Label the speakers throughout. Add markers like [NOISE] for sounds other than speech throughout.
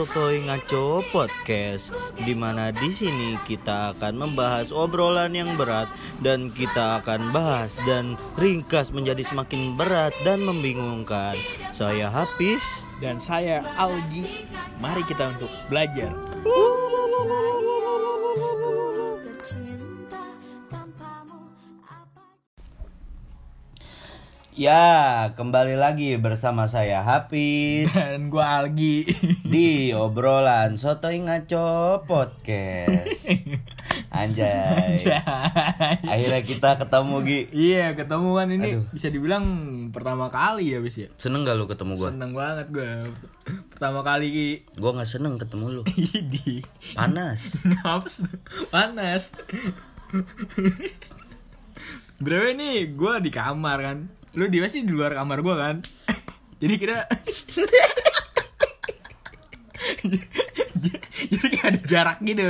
Speaker 1: sotoy ngaco podcast di mana di sini kita akan membahas obrolan yang berat dan kita akan bahas dan ringkas menjadi semakin berat dan membingungkan. Saya Hafiz
Speaker 2: dan saya Algi. Mari kita untuk belajar.
Speaker 1: Ya, kembali lagi bersama saya Hafiz [LAUGHS]
Speaker 2: Dan gua Algi. [LAUGHS]
Speaker 1: di obrolan sotoy ngaco podcast. [LAUGHS] Anjay. Akhirnya kita ketemu Gi.
Speaker 2: Iya, ketemu kan ini
Speaker 1: Aduh.
Speaker 2: bisa dibilang pertama kali ya, bis ya.
Speaker 1: Seneng gak lu ketemu gua?
Speaker 2: Seneng banget gua. Pertama kali Ki.
Speaker 1: Gua nggak seneng ketemu lu.
Speaker 2: Idi.
Speaker 1: Panas.
Speaker 2: Ngapas panas. Bro ini gua di kamar kan. Lu di pasti di luar kamar gua kan. [LAUGHS] Jadi kita [LAUGHS] Jadi kayak ada jarak gitu.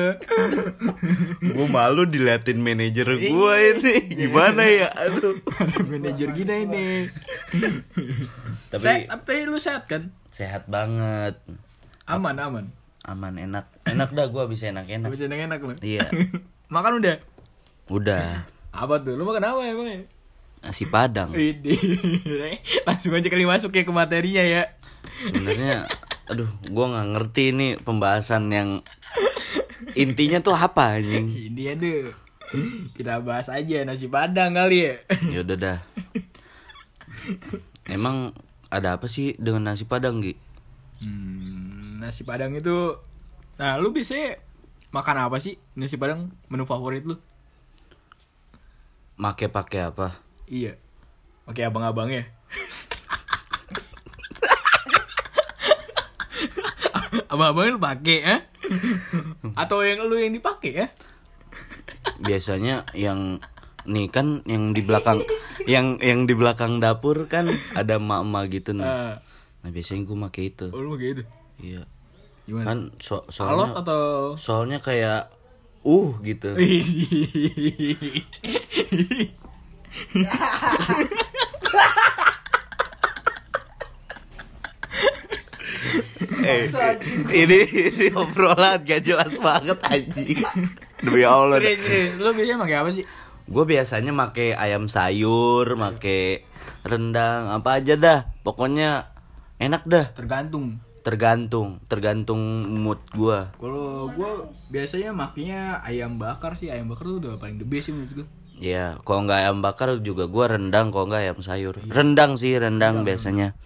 Speaker 1: Gua malu diliatin manajer gua ini. Gimana ya? Aduh.
Speaker 2: Ada manajer kita ini.
Speaker 1: Tapi
Speaker 2: Sehat, tapi lu sehat kan?
Speaker 1: sehat banget.
Speaker 2: Aman, aman.
Speaker 1: Aman enak. Enak dah gua bisa enak-enak.
Speaker 2: Bisa enak-enak lu.
Speaker 1: Iya. [LAUGHS]
Speaker 2: Makan udah?
Speaker 1: Udah.
Speaker 2: Apa tuh? Lu makan apa emang?
Speaker 1: Nasi Padang. [LAUGHS]
Speaker 2: Langsung aja kali masuk ya ke materinya ya.
Speaker 1: Sebenarnya aduh gua nggak ngerti ini pembahasan yang intinya tuh apa anjing.
Speaker 2: Ini aduh. Kita bahas aja nasi padang kali ya.
Speaker 1: Ya udah dah. Emang ada apa sih dengan nasi Padang, Gi?
Speaker 2: Hmm, nasi padang itu Nah, lu biasanya makan apa sih nasi padang menu favorit lu?
Speaker 1: Make pakai apa?
Speaker 2: Iya. Oke, abang-abangnya. Abang-abangnya lu pakai ya? Atau yang lu yang dipakai ya?
Speaker 1: Biasanya yang nih kan yang di belakang yang yang di belakang dapur kan ada emak-emak gitu nih.
Speaker 2: Eh,
Speaker 1: Nah, biasanya gue make itu.
Speaker 2: oh, lu pakai itu.
Speaker 1: Iya.
Speaker 2: Gimana?
Speaker 1: Kan so
Speaker 2: Alot
Speaker 1: soalnya
Speaker 2: atau
Speaker 1: soalnya kayak uh gitu. [LAUGHS] Eh, ini, ini obrolan gak jelas banget anjing. Demi Allah.
Speaker 2: Serius, serius. Lu biasanya pakai apa sih?
Speaker 1: Gue biasanya make ayam sayur, make rendang, apa aja dah. Pokoknya enak dah.
Speaker 2: Tergantung.
Speaker 1: Tergantung, tergantung mood gua.
Speaker 2: Kalau gua biasanya makanya ayam bakar sih. Ayam bakar tuh udah paling the best sih menurut gua.
Speaker 1: Ya, kalau nggak ayam bakar juga gua rendang, kalau nggak ayam sayur. Rendang sih, rendang biasanya.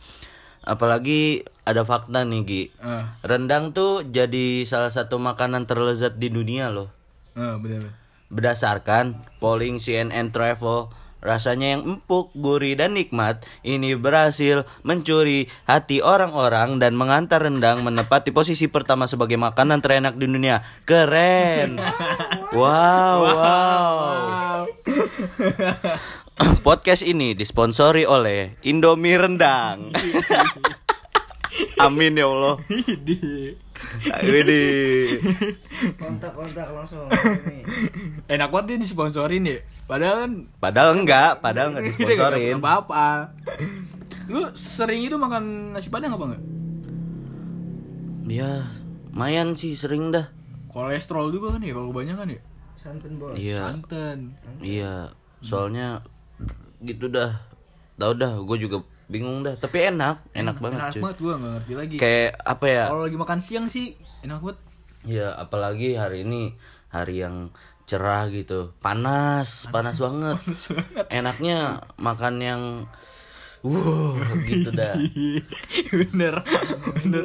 Speaker 1: Apalagi ada fakta nih, Gi.
Speaker 2: Eh,
Speaker 1: Rendang tuh jadi salah satu makanan terlezat di dunia loh.
Speaker 2: eh bener.
Speaker 1: Berdasarkan polling CNN Travel, rasanya yang empuk, gurih, dan nikmat ini berhasil mencuri hati orang-orang dan mengantar rendang menepati posisi pertama sebagai makanan terenak di dunia. Keren! [LAUGHS] Wow, wow. Podcast ini disponsori oleh Indomie Rendang. Amin ya Allah.
Speaker 2: Di.
Speaker 1: Widih.
Speaker 3: kontak-kontak langsung ini.
Speaker 2: Enak banget dia disponsorin ya. Padahal kan
Speaker 1: Padahal enggak, padahal enggak [LAUGHS] disponsorin.
Speaker 2: apa-apa. Lu sering itu makan nasi padang apa enggak?
Speaker 1: Ya, lumayan sih sering dah.
Speaker 2: Kolesterol juga kan ya kalau kebanyakan ya.
Speaker 3: Santen bos.
Speaker 1: Iya,
Speaker 2: Santan.
Speaker 1: iya. Soalnya gitu dah. Tahu dah, gue juga bingung dah. Tapi enak, enak banget
Speaker 2: Enak
Speaker 1: cuy.
Speaker 2: banget gua enggak ngerti lagi.
Speaker 1: Kayak apa ya?
Speaker 2: Kalau lagi makan siang sih enak banget.
Speaker 1: Ya, apalagi hari ini hari yang cerah gitu. Panas, panas [LAUGHS] banget. Enaknya makan yang Wow, gitu dah. [LAUGHS]
Speaker 2: bener bener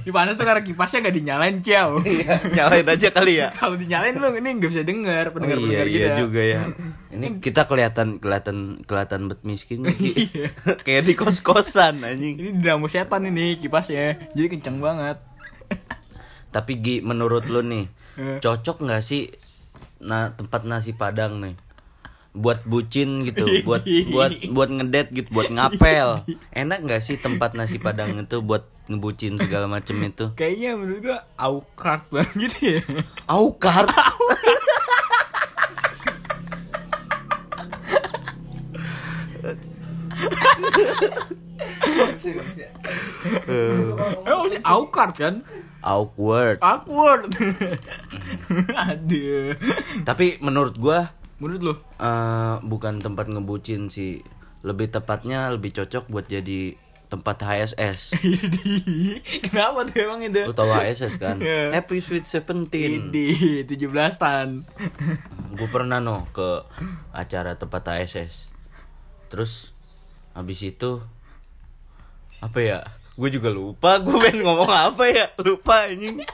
Speaker 2: di panas tuh karena kipasnya gak dinyalain ciao [LAUGHS]
Speaker 1: Iya, nyalain aja kali ya. [LAUGHS]
Speaker 2: kalau dinyalain lu ini nggak bisa denger pendengar
Speaker 1: Oh, iya,
Speaker 2: pendengar
Speaker 1: iya
Speaker 2: kita
Speaker 1: juga ya. Ini kita kelihatan kelihatan kelihatan bet miskin Ki. Kayak di kos-kosan anjing.
Speaker 2: ini dinamo setan ini kipasnya jadi kenceng banget
Speaker 1: Tapi Gi, menurut lu nih,
Speaker 2: Eh.
Speaker 1: cocok nggak sih nah tempat nasi Padang nih? Buat bucin gitu, [LAUGHS] buat buat buat ngedet gitu, buat ngapel. Enak nggak sih tempat nasi Padang itu buat ngebucin segala macem itu?
Speaker 2: kayaknya menurut gua aukart banget gitu ya
Speaker 1: Aukart. Eh,
Speaker 2: Aukart kan?
Speaker 1: awkward.
Speaker 2: Awkward. [LAUGHS] Aduh.
Speaker 1: Tapi menurut gua
Speaker 2: Menurut lo?
Speaker 1: eh, bukan tempat ngebucin sih. Lebih tepatnya lebih cocok buat jadi tempat HSS. [LAUGHS]
Speaker 2: Kenapa tuh emang itu?
Speaker 1: Lu tahu HSS kan? [LAUGHS]
Speaker 2: Iya.
Speaker 1: Happy Sweet Seventeen.
Speaker 2: Ini 17-an.
Speaker 1: Gue pernah no ke acara tempat HSS. Terus habis itu apa ya? Gue juga lupa. Gue pengen ngomong apa ya? Lupa anjing.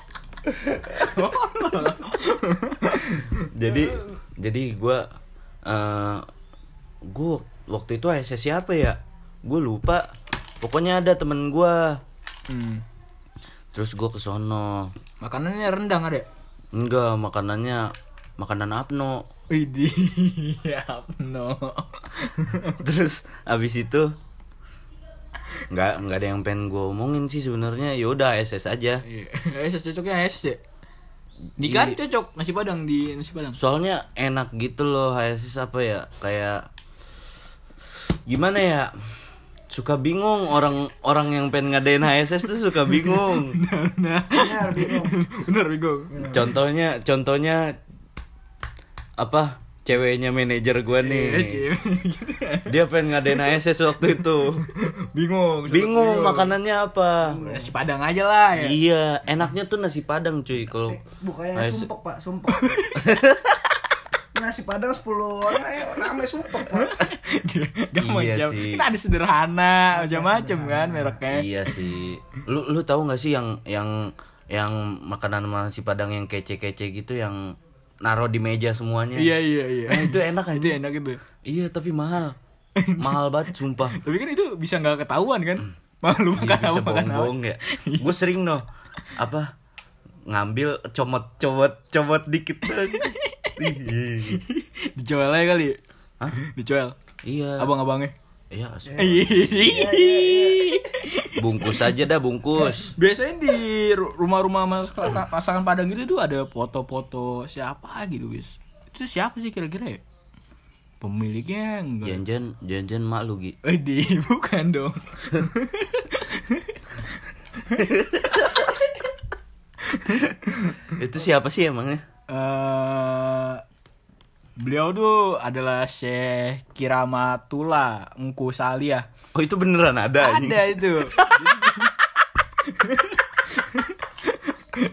Speaker 1: [LAUGHS] jadi jadi gue eh gue waktu itu HSS siapa ya? Gue lupa. Pokoknya ada temen gue.
Speaker 2: Hmm.
Speaker 1: Terus gue ke sono.
Speaker 2: Makanannya rendang ada?
Speaker 1: Enggak, makanannya makanan apno.
Speaker 2: Widih, [LAUGHS] ya no. [LAUGHS]
Speaker 1: Terus abis itu nggak nggak ada yang pengen gue omongin sih sebenarnya. Yaudah SS aja.
Speaker 2: Iya. [LAUGHS] SS cocoknya SS ya. Nikahan cocok nasi padang di nasi padang.
Speaker 1: Soalnya enak gitu loh HSS apa ya kayak gimana ya suka bingung orang orang yang pengen ngadain HSS tuh suka bingung. [LAUGHS]
Speaker 2: Nah,
Speaker 3: Benar bingung.
Speaker 2: bener bingung.
Speaker 1: contohnya contohnya apa ceweknya manajer gue nih.
Speaker 2: Iya, cewek.
Speaker 1: Dia pengen ngadain HSS waktu itu.
Speaker 2: bingung.
Speaker 1: Bingung makanannya apa.
Speaker 2: Nasi padang aja lah ya.
Speaker 1: Iya, enaknya tuh nasi padang cuy kalau
Speaker 3: Bukannya
Speaker 1: HSS
Speaker 3: sumpek pak, sumpek. [LAUGHS] Nasi padang 10 orang, eh rame sumpek pak.
Speaker 2: Gak
Speaker 1: Iya
Speaker 2: macam.
Speaker 1: sih.
Speaker 2: Kita ada sederhana, macam-macam kan mereknya.
Speaker 1: Iya sih. Lu lu tahu nggak sih yang yang yang makanan nasi padang yang kece-kece gitu yang naro di meja semuanya.
Speaker 2: Iya iya iya.
Speaker 1: Nah, itu enak aja. [LAUGHS]
Speaker 2: itu enak itu.
Speaker 1: Iya, tapi mahal. [LAUGHS] mahal banget sumpah.
Speaker 2: Tapi kan itu bisa nggak ketahuan kan? Malu
Speaker 1: Iya,
Speaker 2: makan
Speaker 1: bisa
Speaker 2: apa makan apa.
Speaker 1: bohong-bohong ya. [LAUGHS] Gue sering no apa ngambil comot dikit aja. Ih.
Speaker 2: Dijual aja kali.
Speaker 1: Hah?
Speaker 2: Dijual.
Speaker 1: Iya.
Speaker 2: Abang-abangnya.
Speaker 1: Iya, asli.
Speaker 2: Iya.
Speaker 1: bungkus aja dah bungkus.
Speaker 2: Biasanya di ru- rumah-rumah mas- masakan Padang gitu tuh ada foto-foto siapa gitu, bis. Itu siapa sih kira-kira ya? Pemiliknya enggak.
Speaker 1: Janjian janjian mak lu Gi.
Speaker 2: Eh, di [LAUGHS] bukan dong.
Speaker 1: Itu siapa sih emangnya?
Speaker 2: eh beliau tuh adalah Syekh Kiramatullah Engku Salih
Speaker 1: Oh, itu beneran ada.
Speaker 2: Ada itu. [LAUGHS]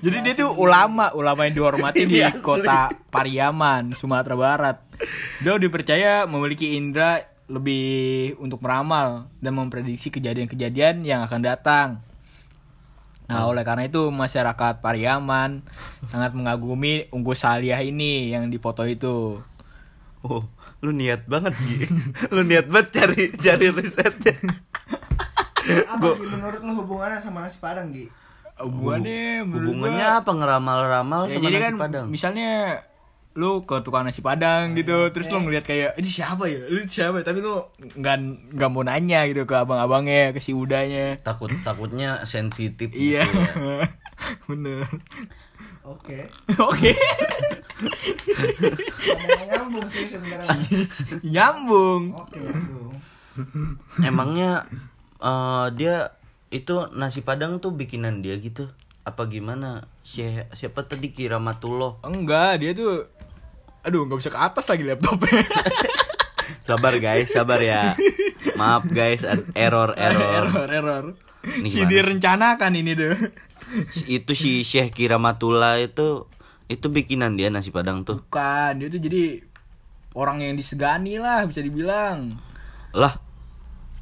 Speaker 2: Jadi dia tuh ulama, ulama yang dihormati di
Speaker 1: Iya, asli.
Speaker 2: kota Pariaman, Sumatera Barat. Dia dipercaya memiliki indera lebih untuk meramal dan memprediksi kejadian-kejadian yang akan datang. Nah, oleh karena itu masyarakat Pariaman sangat mengagumi Unggu Salih ini yang dipoto itu.
Speaker 1: Oh, lu niat banget Gi. [LAUGHS] lu niat banget cari cari risetnya.
Speaker 3: Apa Gi, menurut lu hubungannya sama nasi padang Gi?
Speaker 2: Hubungannya menurut
Speaker 1: Hubungannya
Speaker 2: gua-
Speaker 1: apa ngeramal-ramal
Speaker 2: Ya,
Speaker 1: sama
Speaker 2: jadi
Speaker 1: nasi
Speaker 2: kan
Speaker 1: padang?
Speaker 2: misalnya lu ke tukang nasi padang gitu terus lu ngeliat kayak ini siapa ya lu siapa tapi lu nggak nggak mau nanya gitu ke abang-abangnya ke si udanya
Speaker 1: Takut takutnya sensitif
Speaker 2: iya
Speaker 1: gitu ya. [LAUGHS]
Speaker 2: bener
Speaker 3: Oke. [LAUGHS]
Speaker 2: oke
Speaker 3: nyambung sih sebenarnya.
Speaker 2: nyambung
Speaker 3: Oke, nyambung.
Speaker 1: Emangnya eh, dia itu nasi padang tuh bikinan dia gitu? Apa gimana? Syekh- siapa tadi Kiramatullah?
Speaker 2: enggak dia tuh aduh nggak bisa ke atas lagi laptopnya [LAUGHS]
Speaker 1: Sabar guys, sabar ya. Maaf guys, error error. [LAUGHS]
Speaker 2: error error
Speaker 1: Ini
Speaker 2: si direncanakan ini tuh
Speaker 1: Itu si Syekh Kiramatullah itu itu bikinan dia nasi padang tuh.
Speaker 2: bukan dia tuh jadi orang yang disegani lah bisa dibilang
Speaker 1: Lah,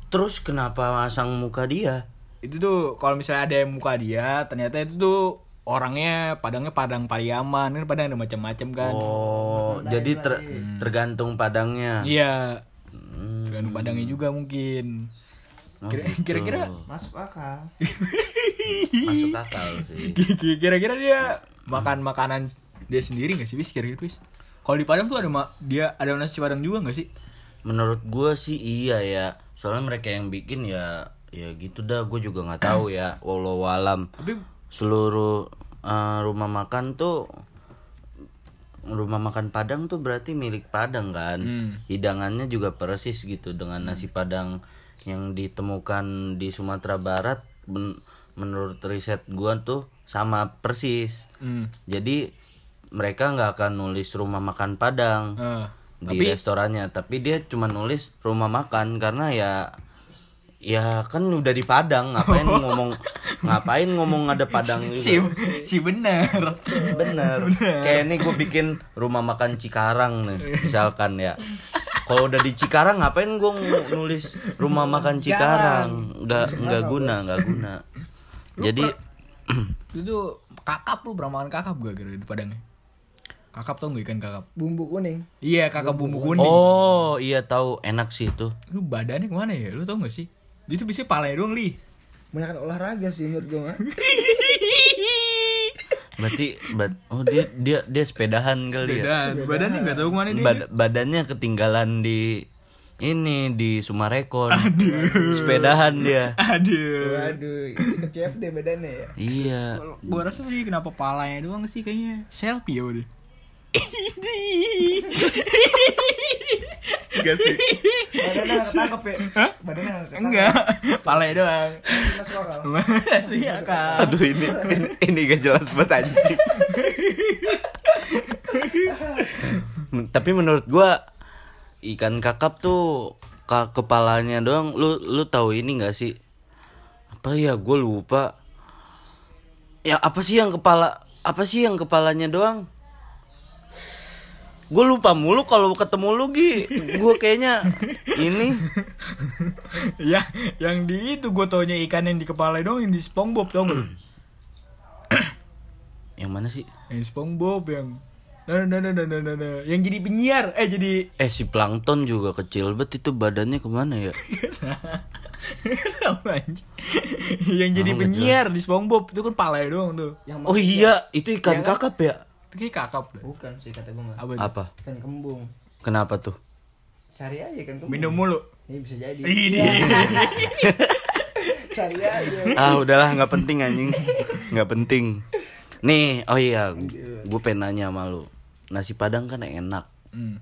Speaker 1: terus kenapa masang muka dia?
Speaker 2: itu tuh kalau misalnya ada yang muka dia ternyata itu tuh orangnya padangnya padang pariaman kan padang ada macam-macam kan
Speaker 1: Oh, jadi ter- tergantung padangnya.
Speaker 2: iya
Speaker 1: Hmm,
Speaker 2: tergantung padangnya juga mungkin
Speaker 1: oh
Speaker 2: Kira-
Speaker 1: gitu.
Speaker 2: kira-kira
Speaker 3: Masuk akal. [LAUGHS]
Speaker 1: masuk akal sih.
Speaker 2: kira-kira dia makan makanan dia sendiri nggak sih bis kira-kira bis kalau di padang tuh ada dia ada nasi padang juga nggak sih
Speaker 1: Menurut gua sih iya ya. Soalnya mereka yang bikin ya ya gitu dah. Gue juga nggak tahu ya. Walau alam.
Speaker 2: tapi
Speaker 1: Seluruh eh, rumah makan tuh rumah makan Padang tuh berarti milik Padang kan.
Speaker 2: Hmm.
Speaker 1: Hidangannya juga persis gitu dengan nasi Padang yang ditemukan di Sumatera Barat. Ben- menurut riset gua tuh sama persis.
Speaker 2: Hmm.
Speaker 1: Jadi mereka nggak akan nulis rumah makan Padang
Speaker 2: Eh,
Speaker 1: di
Speaker 2: tapi
Speaker 1: restorannya, tapi dia cuma nulis rumah makan karena ya ya kan udah di Padang, ngapain ngomong ngapain ngomong ada Padang
Speaker 2: si
Speaker 1: juga.
Speaker 2: si bener.
Speaker 1: Bener. Kayak ini gue bikin rumah makan Cikarang nih, misalkan ya. Kalau udah di Cikarang ngapain gue nulis rumah makan Cikarang? Nggak nggak guna, nggak guna. Jadi [CLEARS THROAT]
Speaker 2: Itu kakap lu pernah makan kakap gak kira di Padangnya? Kakap tau gak ikan kakap?
Speaker 3: Bumbu kuning.
Speaker 2: Iya kakap bumbu kuning.
Speaker 1: oh iya tahu enak sih itu.
Speaker 2: Lu badannya ke mana ya? Lu tau gak sih? Dia tuh biasanya palanya doang li.
Speaker 3: Banyak olahraga sih menurut gue mah. [LAUGHS]
Speaker 1: Berarti bad- oh dia dia dia sepedahan kali ya.
Speaker 2: Beda. Badannya gak tau ke mana dia.
Speaker 1: Bad- badannya ketinggalan di ini di Sumarekon. Sepedahan dia.
Speaker 2: Aduh.
Speaker 3: Waduh, ikut CFD badannya ya.
Speaker 1: Iya.
Speaker 2: Gua rasa sih kenapa palanya doang sih kayaknya selfie ya udah.
Speaker 1: Enggak sih.
Speaker 3: Badannya nggak ketangkep ya. Badannya nggak ketangkep.
Speaker 2: Enggak, palanya doang.
Speaker 3: Mas lokal.
Speaker 2: Asli ya kan.
Speaker 1: Aduh ini ini, gak jelas banget anjing. [LAUGHS] Tapi menurut gua ikan kakap tuh ka kepalanya doang lu lu tahu ini gak sih? Apa ya gue lupa. Ya apa sih yang kepala apa sih yang kepalanya doang? Gue lupa mulu kalau ketemu lu Gi. Gue kayaknya ini [LAUGHS]
Speaker 2: ya, yang di itu gue taunya ikan yang di kepala doang yang di SpongeBob tau gak?
Speaker 1: yang mana sih?
Speaker 2: yang SpongeBob yang nah, nah, nah, nah, nah, nah, nah. yang jadi penyiar eh jadi
Speaker 1: Eh si plankton juga kecil banget itu badannya ke
Speaker 2: mana ya? Yang jadi
Speaker 1: Oh,
Speaker 2: penyiar di SpongeBob itu kan palanya doang tuh
Speaker 3: Yang
Speaker 1: Oh iya, itu ikan
Speaker 2: Iya kan?
Speaker 1: kakap ya?
Speaker 2: itu kayak kakap.
Speaker 3: Bukan sih kata gue
Speaker 2: apa?
Speaker 1: Apa?
Speaker 3: Ikan kembung.
Speaker 1: Kenapa tuh?
Speaker 3: Cari aja ikan kembung.
Speaker 2: minum mulu
Speaker 3: Ini bisa jadi.
Speaker 2: ini [LAUGHS]
Speaker 3: Cari aja.
Speaker 1: Ah udahlah nggak penting anjing, nggak penting. Nih, oh iya, gue pengen nanya sama lu. Nasi padang kan enak,
Speaker 2: hmm.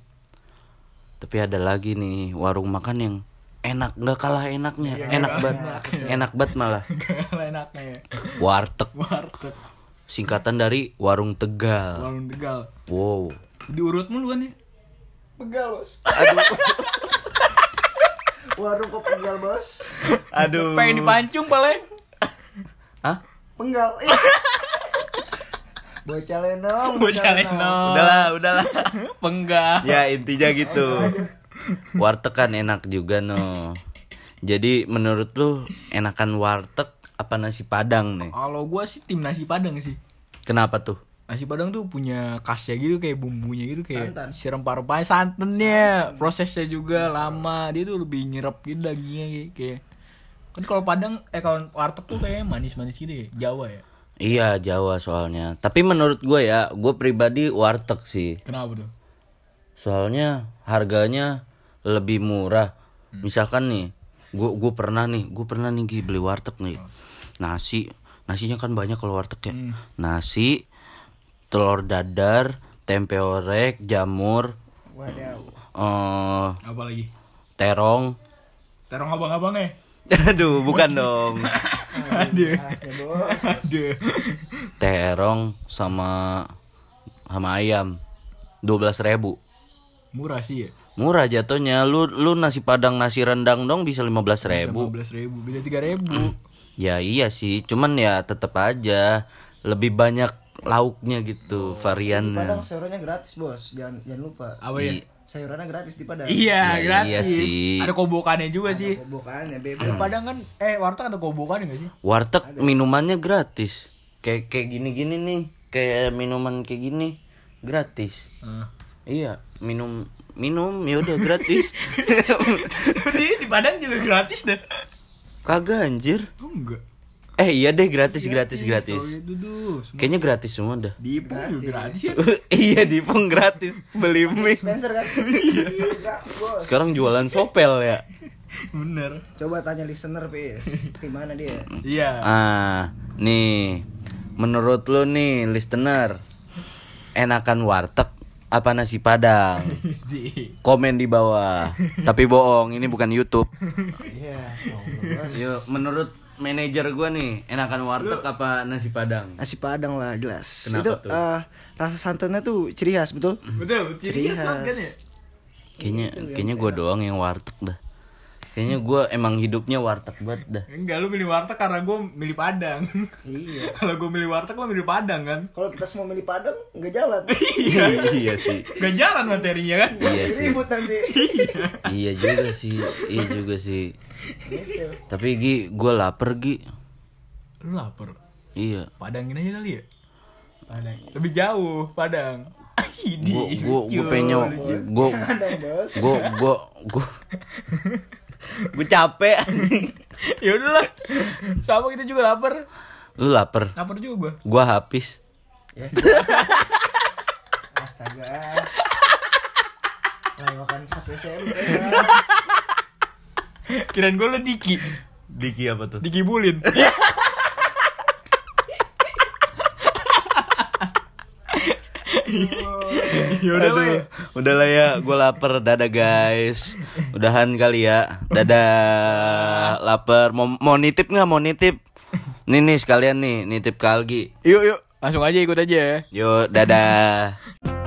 Speaker 1: tapi ada lagi nih warung makan yang enak nggak kalah enaknya, enak banget, enak banget malah. [LAUGHS]
Speaker 2: Kalah enaknya ya.
Speaker 1: Warteg,
Speaker 2: warteg
Speaker 1: singkatan dari warung Tegal.
Speaker 2: warung tegal
Speaker 1: Wow.
Speaker 2: diurut mulu kan ya
Speaker 3: Pegal bos. [LAUGHS] Warung kok pegal bos.
Speaker 1: Aduh.
Speaker 2: pengen dipancung paling
Speaker 1: Hah?
Speaker 3: Penggal. Ih. [LAUGHS] Bocah lenong.
Speaker 2: bocah lenong
Speaker 1: Udahlah, udahlah. [LAUGHS]
Speaker 2: penggak
Speaker 1: ya intinya gitu [LAUGHS] warteg kan enak juga no jadi menurut lu enakan warteg apa nasi padang nih
Speaker 2: kalau gua sih tim nasi padang sih
Speaker 1: kenapa tuh
Speaker 2: Nasi Padang tuh punya khasnya gitu kayak bumbunya gitu kayak
Speaker 3: Santan.
Speaker 2: si rempah-rempahnya santannya, prosesnya juga lama. Dia tuh lebih nyerap gitu dagingnya kayak- kayak kan kalau Padang eh kalau warteg tuh kayak manis-manis gitu ya, Jawa ya.
Speaker 1: Iya Jawa soalnya. Tapi menurut gue ya gue pribadi warteg sih.
Speaker 2: Kenapa tuh?
Speaker 1: soalnya harganya lebih murah. Misalkan nih gue gue pernah nih gue pernah nih beli warteg nih. Nasi nasinya kan banyak kalau warteg ya. Nasi telur dadar tempe orek jamur
Speaker 3: Wadaw.
Speaker 1: eh
Speaker 2: Apa lagi?
Speaker 1: terong.
Speaker 2: Terong abang-abangnya. [LAUGHS]
Speaker 1: aduh bukan dong [LAUGHS]
Speaker 2: Aduh. Aduh.
Speaker 1: terong sama sama ayam dua belas ribu
Speaker 2: Murah sih ya.
Speaker 1: murah jatuhnya lu lu nasi padang nasi rendang dong bisa lima belas ribu
Speaker 2: 15 ribu, beda 3 ribu.
Speaker 1: Ya iya sih, cuman ya tetap aja lebih banyak lauknya gitu,
Speaker 3: Padang
Speaker 1: variannya.
Speaker 3: sayurannya gratis bos. Jangan jangan lupa.
Speaker 2: Apa ya?
Speaker 3: Sayurannya gratis di Padang.
Speaker 2: Iya,
Speaker 1: Ya,
Speaker 2: gratis.
Speaker 1: iya sih.
Speaker 2: Ada kobokannya juga sih.
Speaker 3: Kobokannya
Speaker 2: Di
Speaker 3: bebas.
Speaker 2: Padang kan eh warteg ada kobokannya gak sih?
Speaker 1: Warteg minumannya gratis. Kayak kayak gini-gini nih, kayak minuman kayak gini gratis.
Speaker 2: Heeh.
Speaker 1: Iya, minum minum ya udah gratis.
Speaker 2: di, [LAUGHS] di Padang juga gratis deh.
Speaker 1: Kagak anjir.
Speaker 2: Oh enggak.
Speaker 1: Eh iya deh gratis gratis
Speaker 2: Tahu
Speaker 1: gratis.
Speaker 2: itu tuh.
Speaker 1: Kayaknya gratis semua dah.
Speaker 2: Di Ipung juga gratis ya. [LAUGHS]
Speaker 1: iya di Pung gratis beli mie.
Speaker 3: Spencer kan? [LAUGHS] Iya, bos.
Speaker 1: Sekarang jualan sopel ya.
Speaker 2: Bener.
Speaker 3: Coba tanya listener, Pis. Di mana dia?
Speaker 2: Iya.
Speaker 1: Ah, nih. Menurut lu nih, listener, enakan warteg apa nasi padang? [LAUGHS] Komen di bawah. Tapi bohong, ini bukan YouTube.
Speaker 3: Iya. oh.
Speaker 1: Yuk, menurut manajer gua nih, enakan warteg apa nasi padang?
Speaker 3: Nasi Padang lah jelas.
Speaker 1: Kenapa
Speaker 3: itu
Speaker 1: tuh?
Speaker 3: eh, rasa santannya tuh ciri khas betul.
Speaker 2: Betul, ciri khas kan ya?
Speaker 3: khas.
Speaker 1: Kayaknya kayaknya gua doang yang warteg dah. Kayaknya gua emang hidupnya warteg banget dah.
Speaker 2: Enggak, lu milih warteg karena gue milih Padang.
Speaker 3: Iya. [LAUGHS]
Speaker 2: Kalau gue milih warteg, lo milih Padang kan?
Speaker 3: Kalau kita semua milih Padang nggak jalan. [LAUGHS]
Speaker 1: iya sih.
Speaker 2: Gak jalan materinya kan?
Speaker 1: Iya sih.
Speaker 3: Ribut nanti. [LAUGHS]
Speaker 1: Iya juga sih. Iya juga sih. Tapi Gi, gua lapar Gi.
Speaker 2: Lu lapar.
Speaker 1: Iya.
Speaker 2: Padangin aja kali ya?
Speaker 3: Padang.
Speaker 2: Lebih jauh, Padang.
Speaker 1: Gua
Speaker 2: lucu,
Speaker 1: gua pengen
Speaker 2: lucu.
Speaker 1: gua
Speaker 3: Padang
Speaker 1: gua capek. [LAUGHS]
Speaker 2: Ya udahlah. Sama kita juga lapar.
Speaker 1: Lu lapar.
Speaker 2: Lapar juga gue.
Speaker 1: Gua habis. [LAUGHS]
Speaker 3: Astaga. Nah, makan satu SMP.
Speaker 2: Kirain gue lu Diki.
Speaker 1: Diki apa tuh?
Speaker 2: Diki Bulin. [LAUGHS] [LAUGHS] ya udah lah ya.
Speaker 1: Ya, gue lapar. Dadah guys. Udahan kali ya. Dadah. lapar. Mau, mau nitip nggak? Mau nitip? Nih nih sekalian nih, nitip ke Algi.
Speaker 2: Yuk yuk, langsung aja ikut aja ya.
Speaker 1: Yuk, dadah. [LAUGHS]